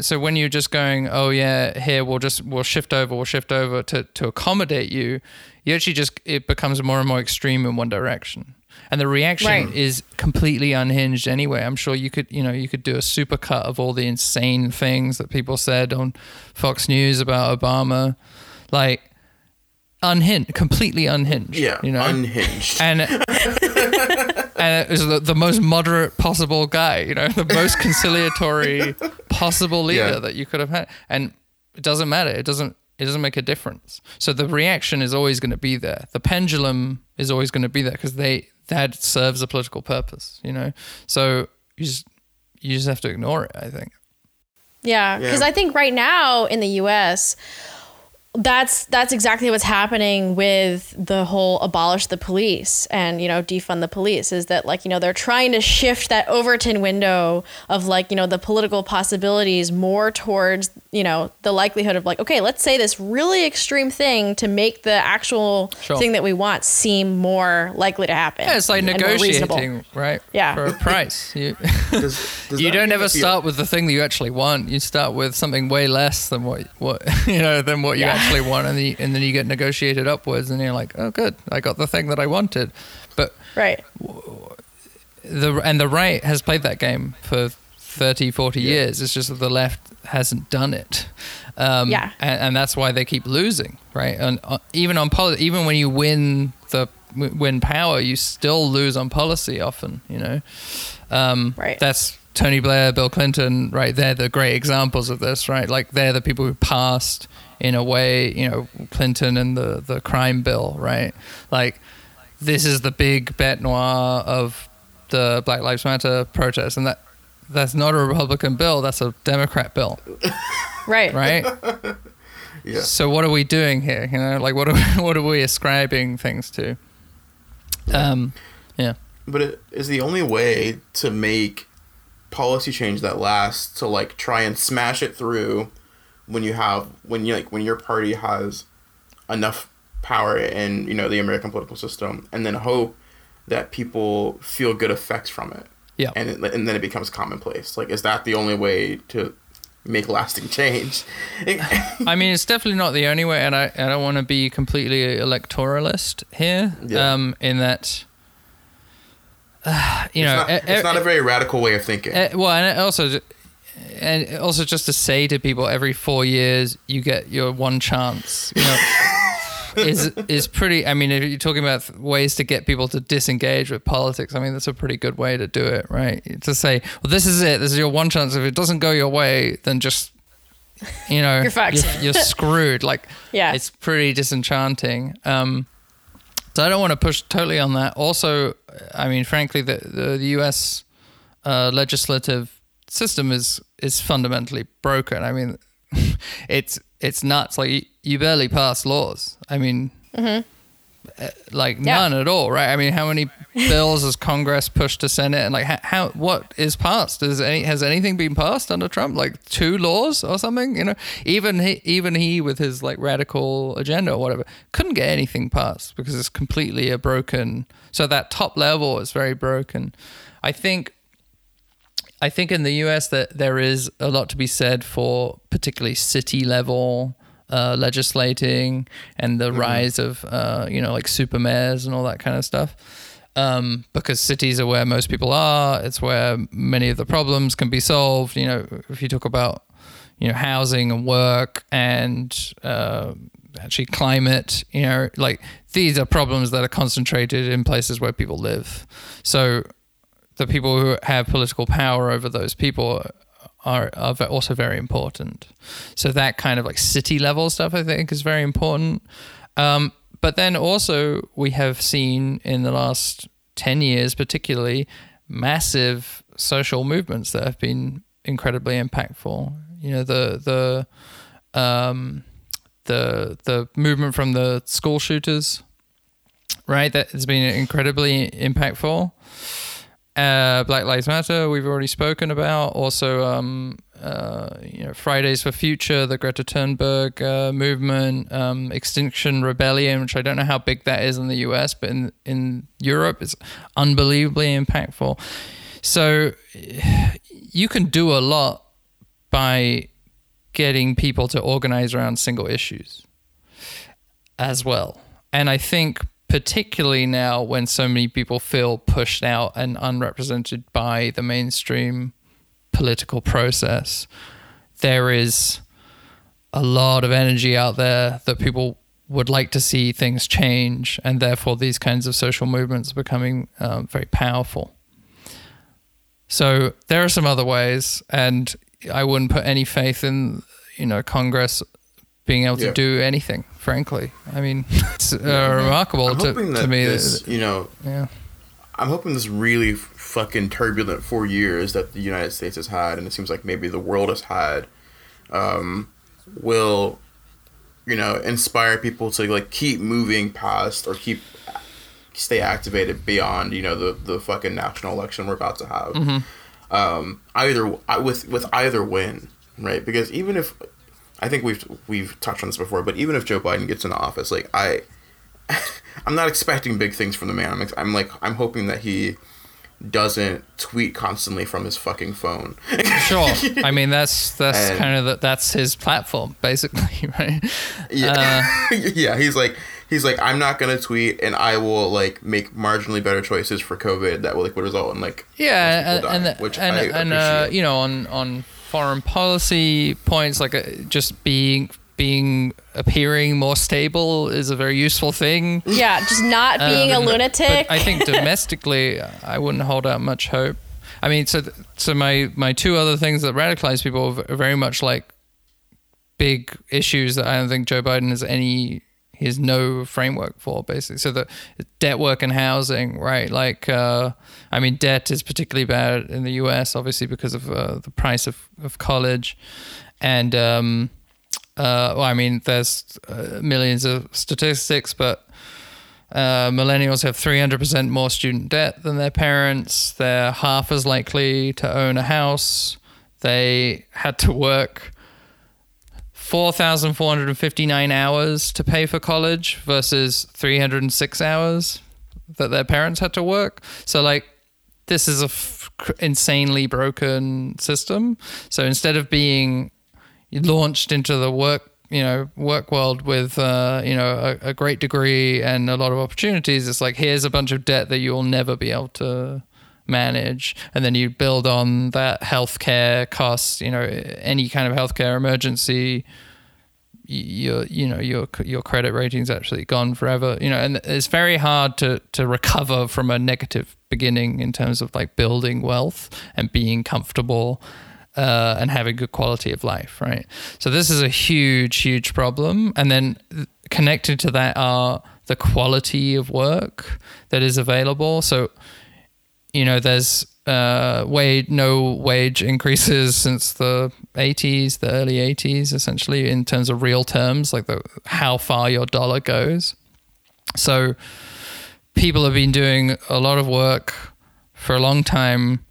so when you're just going, oh yeah, here we'll just we'll shift over, we'll shift over to to accommodate you, you actually just it becomes more and more extreme in one direction. And the reaction right. is completely unhinged anyway. I'm sure you could you know you could do a super cut of all the insane things that people said on fox news about obama. Like unhinged completely unhinged yeah you know? unhinged. And <laughs> and it was the, the most moderate possible guy you know the most conciliatory possible leader yeah. that you could have had. And it doesn't matter. It doesn't it doesn't make a difference. So the reaction is always going to be there. The pendulum is always going to be there because they that serves a political purpose, you know. So you just you just have to ignore it. I think. Yeah, because yeah. I think right now in the U.S., that's that's exactly what's happening with the whole abolish the police and you know defund the police is that like you know they're trying to shift that Overton window of like you know the political possibilities more towards you know the likelihood of like okay let's say this really extreme thing to make the actual Sure. thing that we want seem more likely to happen Yeah, it's like and more negotiating, right? Yeah. For a price. You, <laughs> <laughs> Does, does you don't ever if you- start with the thing that you actually want. You start with something way less than what what <laughs> you know than what you Yeah. actually want, and then you, and then you get negotiated upwards, and you're like, oh, good, I got the thing that I wanted. But right the and the right has played that game for 30 40 years it's just that the left hasn't done it um, Yeah. and, and that's why they keep losing right and uh, even on policy even when you win the win power you still lose on policy often you know um, Right. that's Tony Blair, Bill Clinton, right? They're the great examples of this, right? Like they're the people who passed, in a way, you know, Clinton and the the crime bill, right? Like this is the big bet noir of the Black Lives Matter protest, and that that's not a Republican bill, that's a Democrat bill, <laughs> right right? <laughs> Yeah. So what are we doing here? You know, like what are we, <laughs> what are we ascribing things to? Um, yeah. But it is the only way to make policy change that lasts to like try and smash it through when you have when you like when your party has enough power in you know the American political system and then hope that people feel good effects from it. Yeah. And it, and then it becomes commonplace. Like is that the only way to make lasting change? I mean, it's definitely not the only way, and I, I don't want to be completely electoralist here. Yeah. Um, in that, uh, <sighs> you it's know, not, it's not a very radical way of thinking. well, and it also, and also just to say to people, every four years you get your one chance. You know, <laughs> is is pretty. I mean, if you're talking about ways to get people to disengage with politics, I mean, that's a pretty good way to do it, right? To say, well, this is it. This is your one chance. If it doesn't go your way, then just you know <laughs> You're fucked. You're, you're screwed. Like Yeah. it's pretty disenchanting. Um, so I don't want to push totally on that. Also, I mean, frankly, the the, the U.S. Uh, legislative system is is fundamentally broken. I mean, <laughs> it's it's nuts. Like you, you barely pass laws. I mean, uh, like Yeah. none at all, right? I mean, how many bills has Congress pushed to Senate, and like how, how what is passed? Is any has anything been passed under Trump? Like two laws or something? You know, even he, even he with his like radical agenda or whatever couldn't get anything passed because it's completely a broken. So that top level is very broken. I think I think in the US that there is a lot to be said for particularly city level uh, legislating and the rise of uh, you know like super mayors and all that kind of stuff. Um, because cities are where most people are. It's where many of the problems can be solved. You know, if you talk about you know housing and work and uh, actually climate, you know, like these are problems that are concentrated in places where people live. So the people who have political power over those people are, are also very important. So that kind of like city level stuff, I think, is very important. Um, but then also we have seen in the last ten years, particularly, massive social movements that have been incredibly impactful. You know, the the um, the the movement from the school shooters, right? That has been incredibly impactful. Uh, Black Lives Matter, we've already spoken about. Also, um, uh, you know, Fridays for Future, the Greta Thunberg uh, movement, um, Extinction Rebellion, which I don't know how big that is in the US, but in in Europe, it's unbelievably impactful. So you can do a lot by getting people to organize around single issues as well. And I think particularly now when so many people feel pushed out and unrepresented by the mainstream political process, there is a lot of energy out there that people would like to see things change, and therefore these kinds of social movements are becoming um, very powerful. So there are some other ways, and I wouldn't put any faith in you know Congress being able to do anything. Frankly, I mean, <laughs> it's uh, remarkable to, to me. this, that- you know, yeah, I'm hoping this really fucking turbulent four years that the United States has had, and it seems like maybe the world has had, um, will you know inspire people to like keep moving past or keep stay activated beyond you know the the fucking national election we're about to have. Mm-hmm. Um, either with with either win, right? Because even if I think we've we've touched on this before, but even if Joe Biden gets into office, like I, <laughs> I'm not expecting big things from the man. I'm, I'm like I'm hoping that he doesn't tweet constantly from his fucking phone. <laughs> sure. I mean, that's that's And- kind of the, that's his platform, basically, <laughs> right? Yeah, Uh, yeah. He's like, he's like, I'm not gonna tweet, and I will like make marginally better choices for COVID that will like would result in like Yeah, and dying, and which and, I and uh, you know, on on foreign policy points, like uh, just being being appearing more stable is a very useful thing. Yeah, just not being a Um, lunatic. I think <laughs> domestically, I wouldn't hold out much hope. I mean, so so my my two other things that radicalize people are very much like big issues that I don't think Joe Biden has any he no framework for basically. So the debt work and housing, right? Like, uh, I mean, debt is particularly bad in the U.S. obviously because of uh, the price of of college, and um, uh, well, I mean, there's uh, millions of statistics, but uh, millennials have 300% more student debt than their parents. They're half as likely to own a house. They had to work 4,459 hours to pay for college versus 306 hours that their parents had to work. So, like, this is a f- insanely broken system. So instead of being launched into the work, you know, work world with, uh, you know, a, a great degree and a lot of opportunities, it's like here's a bunch of debt that you'll never be able to manage, and then you build on that healthcare costs. You know, any kind of healthcare emergency your you know your your credit rating's actually gone forever you know and it's very hard to to recover from a negative beginning in terms of like building wealth and being comfortable uh, and having good quality of life right so this is a huge huge problem and then connected to that are the quality of work that is available so you know, there's uh, wage no wage increases since the 80s, the early 80s, essentially in terms of real terms, like the how far your dollar goes. So people have been doing a lot of work for a long time,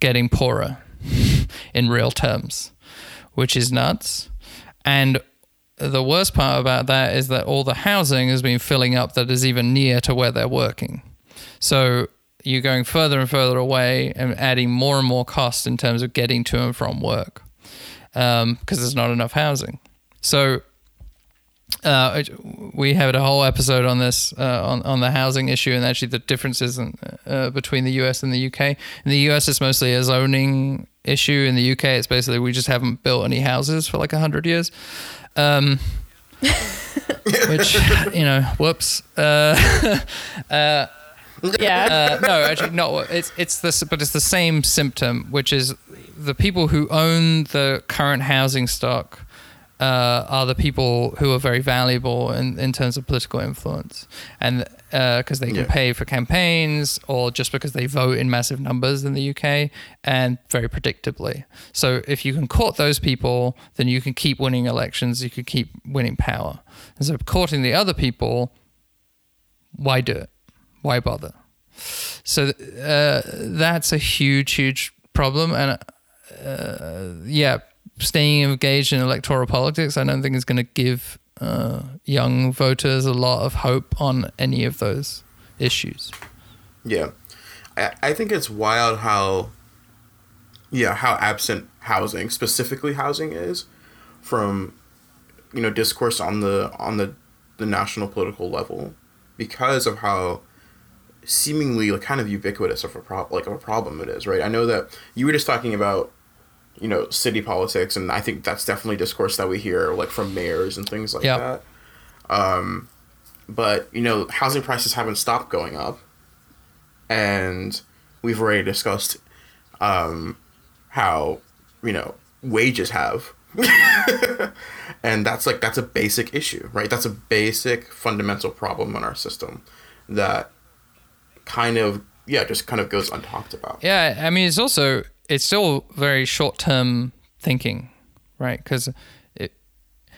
getting poorer <laughs> in real terms, which is nuts. And the worst part about that is that all the housing has been filling up that is even near to where they're working. So you're going further and further away and adding more and more cost in terms of getting to and from work because um, there's not enough housing. So uh, we had a whole episode on this uh, on on the housing issue and actually the differences in, uh, between the US and the UK. In the US, it's mostly a zoning issue. In the UK, it's basically we just haven't built any houses for like hundred years. Um, <laughs> which you know, whoops. <laughs> Uh, uh, yeah. uh, no, actually, not. It's it's this, but it's the same symptom, which is the people who own the current housing stock uh, are the people who are very valuable in, in terms of political influence, and because they can Yeah. pay for campaigns, or just because they vote in massive numbers in the UK and very predictably. So if you can court those people, then you can keep winning elections. You can keep winning power. And so courting the other people, why do it? Why bother? So uh, that's a huge, huge problem. And uh, yeah, staying engaged in electoral politics, I don't think is going to give uh, young voters a lot of hope on any of those issues. Yeah, I, I think it's wild how, yeah, how absent housing, specifically housing, is from, you know, discourse on the on the the national political level, because of how seemingly like kind of ubiquitous of a pro- like of a problem it is. Right. I know that you were just talking about. You know, city politics, and I think that's definitely discourse that we hear, like from mayors and things like Yep. that. Um, but you know, housing prices haven't stopped going up and we've already discussed um, how you know wages have <laughs> and that's like that's a basic issue right that's a basic fundamental problem in our system that kind of yeah just kind of goes untalked about Yeah, I mean, it's also it's still very short term thinking, right? Because it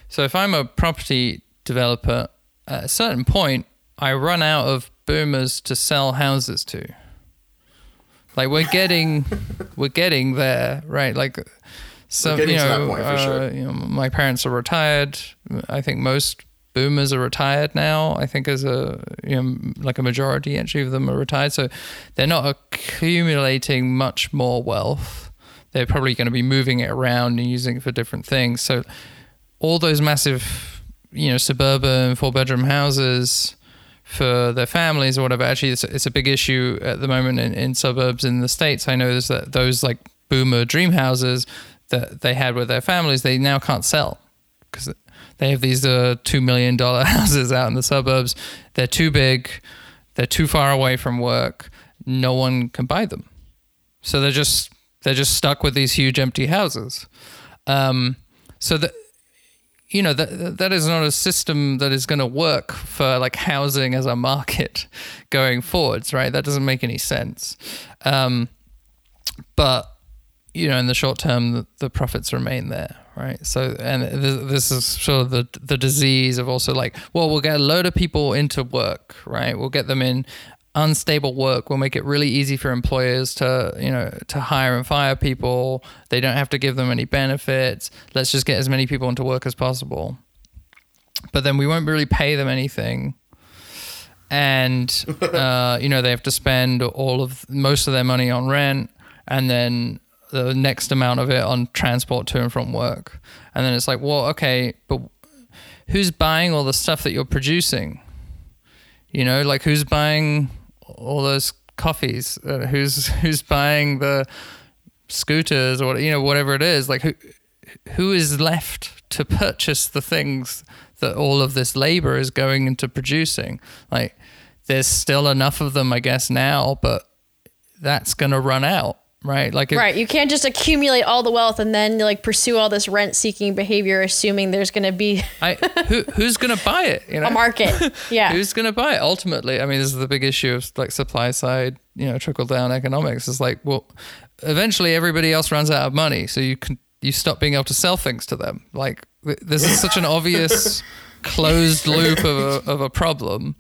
So if I'm a property developer, at a certain point, I run out of boomers to sell houses to. Like we're getting, <laughs> we're getting there, right? Like some, getting you know, uh, sure. you know, my parents are retired. I think most boomers are retired now. I think as a you know like a majority actually of them are retired, so they're not accumulating much more wealth. They're probably going to be moving it around and using it for different things. So all those massive, you know, suburban four bedroom houses for their families or whatever. Actually, it's, it's a big issue at the moment in, in suburbs in the states. I know that those like boomer dream houses that they had with their families, they now can't sell because they have these uh, two million dollar <laughs> houses out in the suburbs. They're too big, they're too far away from work. No one can buy them, so they're just they're just stuck with these huge empty houses. Um, so that you know that that is not a system that is going to work for like housing as a market <laughs> going forwards, right? That doesn't make any sense. Um, but you know, in the short term, the, the profits remain there, right? So, and th- this is sort of the the disease of also like, well, we'll get a load of people into work, right? We'll get them in unstable work. We'll make it really easy for employers to, you know, to hire and fire people. They don't have to give them any benefits. Let's just get as many people into work as possible. But then we won't really pay them anything and <laughs> uh, you know they have to spend all of most of their money on rent and then the next amount of it on transport to and from work. And then it's like well okay but who's buying all the stuff that you're producing? You know like who's buying all those coffees? Uh, who's <laughs> who's buying the scooters or you know whatever it is? Like who who is left to purchase the things that all of this labor is going into producing? Like there's still enough of them i guess now but that's going to run out right like if, Right. You can't just accumulate all the wealth and then like pursue all this rent seeking behavior, assuming there's going to be <laughs> I, who, who's going to buy it you know a market. <laughs> Yeah. who's going to buy it ultimately i mean this is the big issue of like supply side you know trickle down economics is like well eventually everybody else runs out of money so you can you stop being able to sell things to them like this is such an obvious <laughs> closed loop of a, of a problem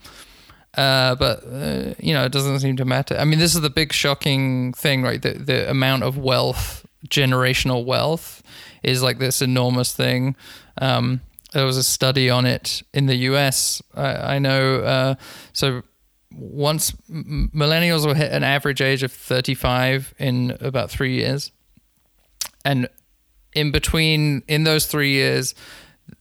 uh, but uh, you know it doesn't seem to matter. I mean this is the big shocking thing right? The, the amount of wealth generational wealth is like this enormous thing. Um, there was a study on it in the us i, I know uh, so once millennials will hit an average age of 35 in about three years. And in between in those three years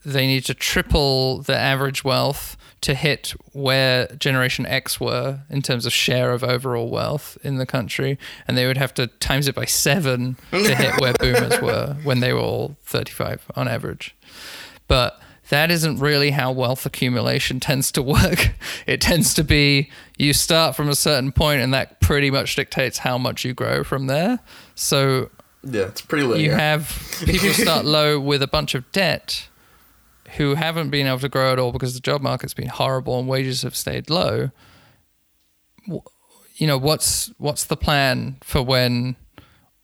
they need to triple the average wealth to hit where generation x were in terms of share of overall wealth in the country and they would have to times it by seven to hit where <laughs> boomers were when they were all 35 on average but that isn't really how wealth accumulation <laughs> tends to work. It tends to be you start from a certain point, and that pretty much dictates how much you grow from there. So Yeah, it's pretty linear. you have people start <laughs> low with a bunch of debt who haven't been able to grow at all because the job market's been horrible and wages have stayed low. You know what's what's the plan for when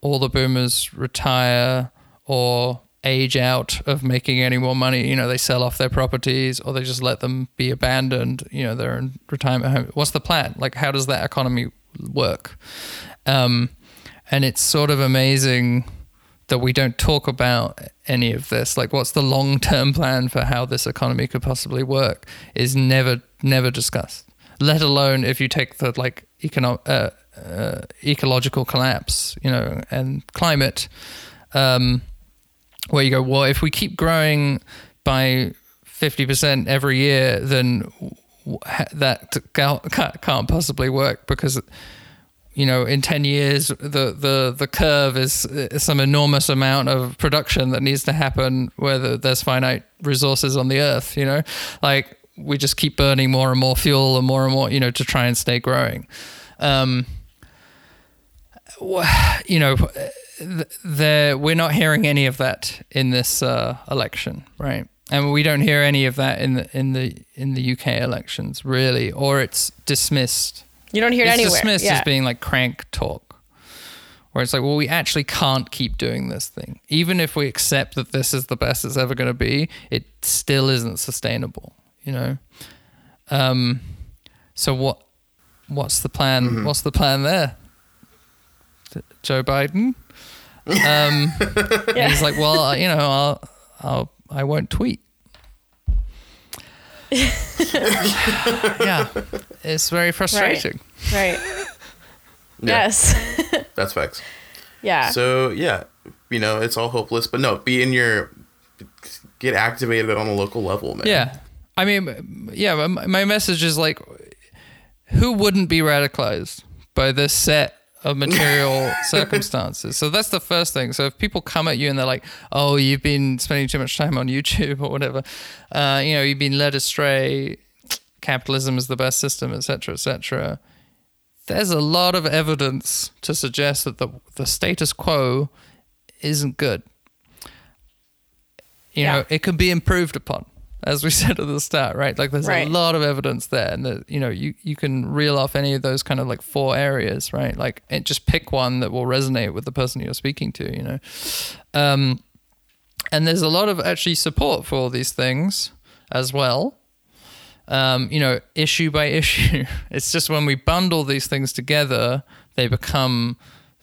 all the boomers retire or age out of making any more money? You know they sell off their properties or they just let them be abandoned. You know they're in retirement home. What's the plan? Like how does that economy work? Um, and it's sort of amazing that we don't talk about any of this. Like what's the long-term plan for how this economy could possibly work is never never discussed. Let alone if you take the like econo- uh, uh, ecological collapse you know and climate um, where you go well if we keep growing by 50% every year then that ca- ca- can't possibly work because you know, in 10 years, the, the, the curve is some enormous amount of production that needs to happen where the, there's finite resources on the earth, you know, like we just keep burning more and more fuel and more and more, you know, to try and stay growing. Um, you know, we're not hearing any of that in this uh, election, right? And we don't hear any of that in the in the in the UK elections, really, or it's dismissed You don't hear it it's anywhere. dismissed yeah. as being like crank talk, where it's like, well, we actually can't keep doing this thing. Even if we accept that this is the best it's ever going to be, it still isn't sustainable, you know? Um, so what, what's the plan? Mm-hmm. What's the plan there? Joe Biden? Um, <laughs> and he's like, well, you know, I'll, I'll, I won't tweet. <laughs> <laughs> yeah, it's very frustrating. Right. <laughs> Yeah, Yes. <laughs> that's facts. yeah. So yeah, you know, it's all hopeless. But no, be in your get activated on a local level, man. Yeah. I mean, yeah, my my message is like, who wouldn't be radicalized by this set of material circumstances? So that's the first thing. So if people come at you and they're like, oh, you've been spending too much time on YouTube or whatever, uh, you know, you've been led astray, capitalism is the best system, etc., cetera, et cetera. There's a lot of evidence to suggest that the, the status quo isn't good. You Yeah. know, it can be improved upon, as we <laughs> said at the start, right? Like there's Right. a lot of evidence there, and that you know, you you can reel off any of those kind of like four areas, right? Like it, just pick one that will resonate with the person you're speaking to, you know. Um, and there's a lot of actually support for all these things as well. Um, you know, issue by <laughs> issue. It's just when we bundle these things together, they become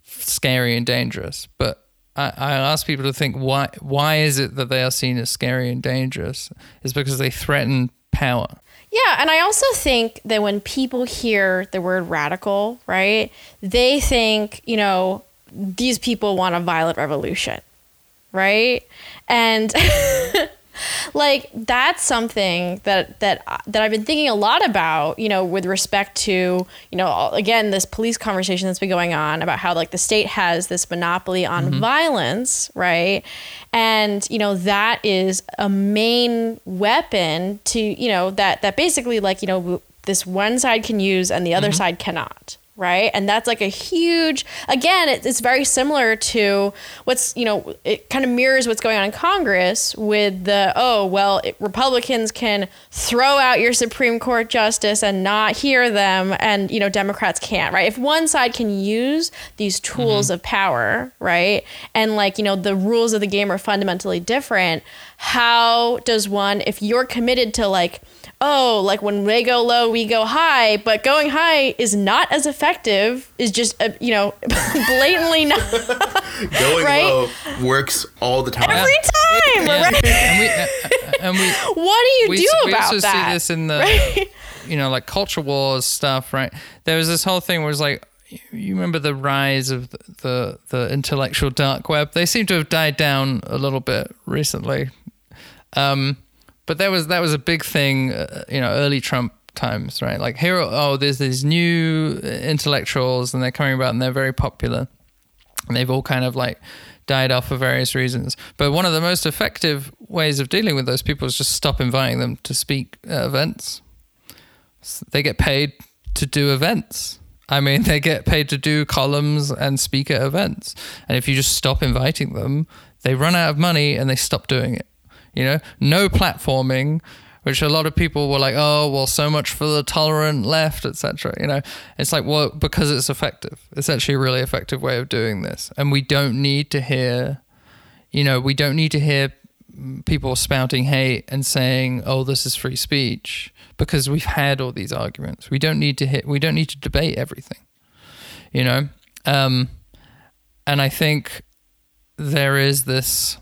scary and dangerous. But I, I ask people to think why why is it that they are seen as scary and dangerous? Is because they threaten power. Yeah, and I also think that when people hear the word radical, right, they think, you know, these people want a violent revolution, right? And <laughs> like that's something that that that I've been thinking a lot about, you know, with respect to, you know, again this police conversation that's been going on about how like the state has this monopoly on mm-hmm. violence, right? And you know that is a main weapon to, you know, that that basically like, you know, this one side can use and the other mm-hmm. side cannot right? And that's like a huge again it, it's very similar to what's you know it kind of mirrors what's going on in congress with the oh well it, republicans can throw out your supreme court justice and not hear them and you know democrats can't right? If one side can use these tools mm-hmm. of power right and like you know the rules of the game are fundamentally different how does one if you're committed to like oh, like when they go low, we go high, but going high is not as effective, is just, uh, you know, <laughs> blatantly not <laughs> Going Right? low works all the time. every time. Yeah. Right? And we uh, <laughs> and we What do you we, do we about also that? see this in the Right? you know like culture wars stuff right there was this whole thing where it's like you remember the rise of the, the the intellectual dark web they seem to have died down a little bit recently um but that was that was a big thing uh, you know early trump times right like here oh there's these new intellectuals and they're coming about and they're very popular and they've all kind of like died off for various reasons. But one of the most effective ways of dealing with those people is just stop inviting them to speak at events. S- They get paid to do events. I mean, <laughs> they get paid to do columns and speak at events. And if you just stop inviting them, they run out of money and they stop doing it. You know, no platforming, which a lot of people were like, "Oh, well, so much for the tolerant left, etc." You know, it's like, well, because it's effective. It's actually a really effective way of doing this, and we don't need to hear, you know, we don't need to hear people spouting hate and saying, "Oh, this is free speech," because we've had all these arguments. We don't need to hit. We don't need to debate everything. You know, um, and I think there is this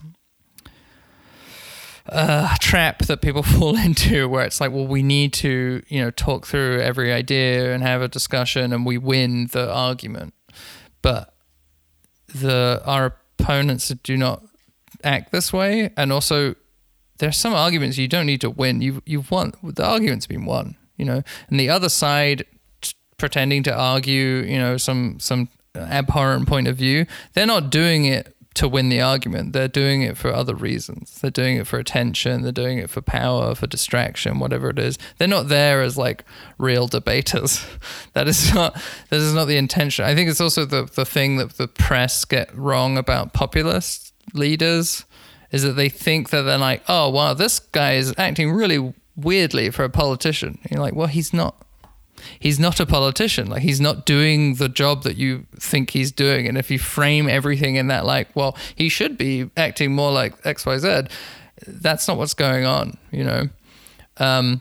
uh, trap that people <laughs> fall into where it's like, well, we need to, you know, talk through every idea and have a discussion and we win the argument. But the our opponents do not act this way. And also there are some arguments you don't need to win. You've, you've won. The argument's been won, you know, and the other side t- pretending to argue, you know, some, some abhorrent point of view, they're not doing it to win the argument. They're doing it for other reasons. They're doing it for attention. They're doing it for power, for distraction, whatever it is. They're not there as like real debaters. <laughs> that is not that is not the intention. I think it's also the the thing that the press get wrong about populist leaders is that they think that they're like, oh wow, this guy is acting really weirdly for a politician. And you're like, well, he's not. He's not a politician. Like he's not doing the job that you think he's doing. And if you frame everything in that like, well, he should be acting more like X, Y, Z, that's not what's going on. You know. Um,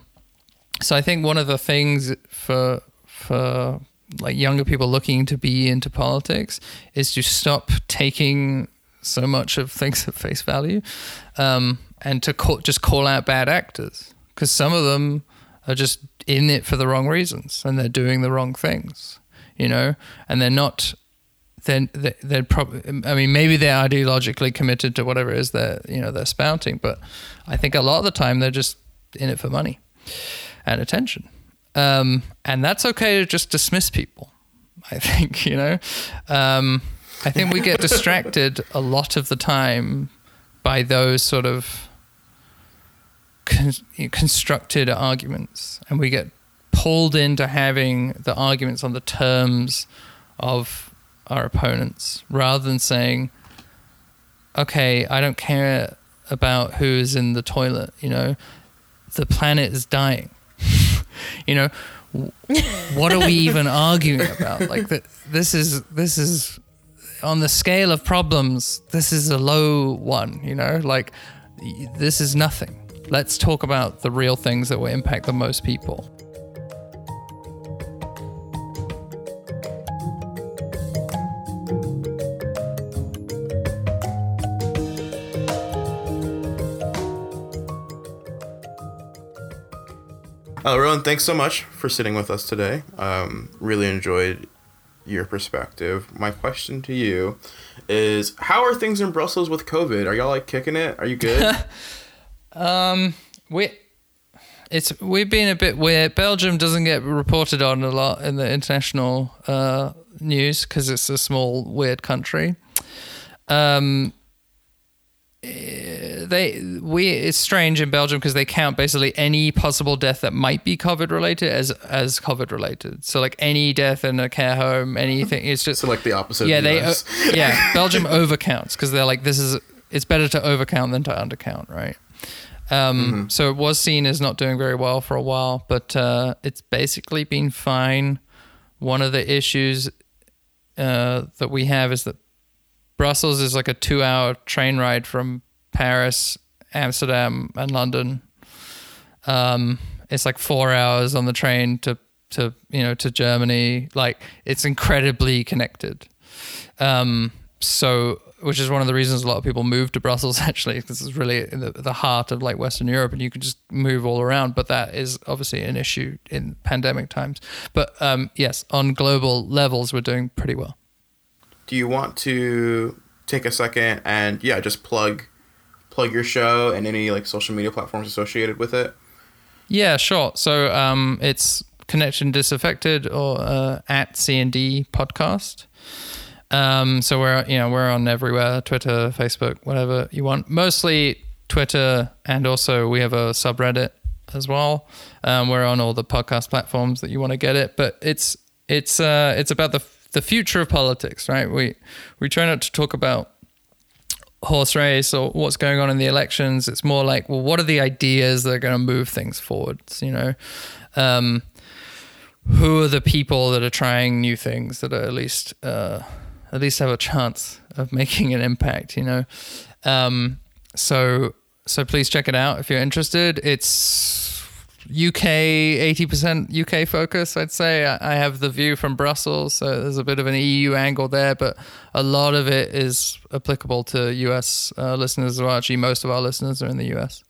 so I think one of the things for for like younger people looking to be into politics is to stop taking so much of things at face value, um, and to call, just call out bad actors because some of them are just in it for the wrong reasons and they're doing the wrong things, you know, and they're not. Then they're, they're probably. I mean, maybe they're ideologically committed to whatever it is they're you know they're spouting, but I think a lot of the time they're just in it for money and attention. Um, and that's okay to just dismiss people. I <laughs> think you know. Um, I think we get <laughs> distracted a lot of the time by those sort of con- constructed arguments, and we get pulled into having the arguments on the terms of our opponents rather than saying, "Okay, I don't care about who's in the toilet." You know, the planet is dying. <laughs> you know, what are we <laughs> even arguing about? Like that, this is this is on the scale of problems. This is a low one. You know, like this is nothing. Let's talk about the real things that will impact the most people. Uh, Rowan, thanks so much for sitting with us today. Um, really enjoyed your perspective. My question to you is: How are things in Brussels with COVID? Are y'all like kicking it? Are you good? <laughs> um, we it's we've been a bit weird. Belgium doesn't get reported on a lot in the international uh, news because it's a small weird country. Um, they we it's strange in Belgium because they count basically any possible death that might be COVID related as as COVID related. So like any death in a care home, anything. It's just so like the opposite. Yeah, of the they uh, yeah Belgium <laughs> overcounts because they're like this is it's better to overcount than to undercount, right? Um, So it was seen as not doing very well for a while, but uh, it's basically been fine. One of the issues uh, that we have is that Brussels is like a two-hour train ride from Paris, Amsterdam, and London. Um, it's like four hours on the train to to you know to Germany. Like it's incredibly connected. Um, so which is one of the reasons a lot of people move to Brussels <laughs> actually because it's really in the, the heart of like Western Europe and you can just move all around but that is obviously an issue in pandemic times but um, yes on global levels we're doing pretty well Do you want to take a second and yeah, just plug plug your show and any like social media platforms associated with it? Yeah, sure. So um, it's Connection Disaffected or uh, at C and D podcast. Um, so we're you know we're on everywhere: Twitter, Facebook, whatever you want. Mostly Twitter, and also we have a subreddit as well. Um, we're on all the podcast platforms that you want to get it. But it's it's uh, it's about the the future of politics, right? We we try not to talk about horse race or what's going on in the elections. It's more like, well, what are the ideas that are going to move things forward? You know, um, who are the people that are trying new things that are at least uh, at least have a chance of making an impact? You know, um, so so please check it out if you're interested. It's UK 80% UK focus, I'd say. I have the view from Brussels, so there's a bit of an EU angle there, but a lot of it is applicable to US uh, listeners as well. Actually, most of our listeners are in the US.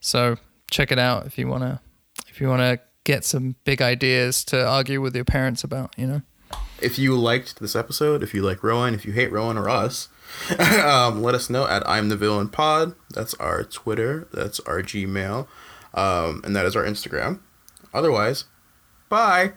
So check it out if you want to if you want to get some big ideas to argue with your parents about, you know. If you liked this episode, if you like Rowan, if you hate Rowan or us, <laughs> um, let us know at I'm the Villain Pod. That's our Twitter. That's our Gmail. Um, and that is our Instagram. Otherwise, bye.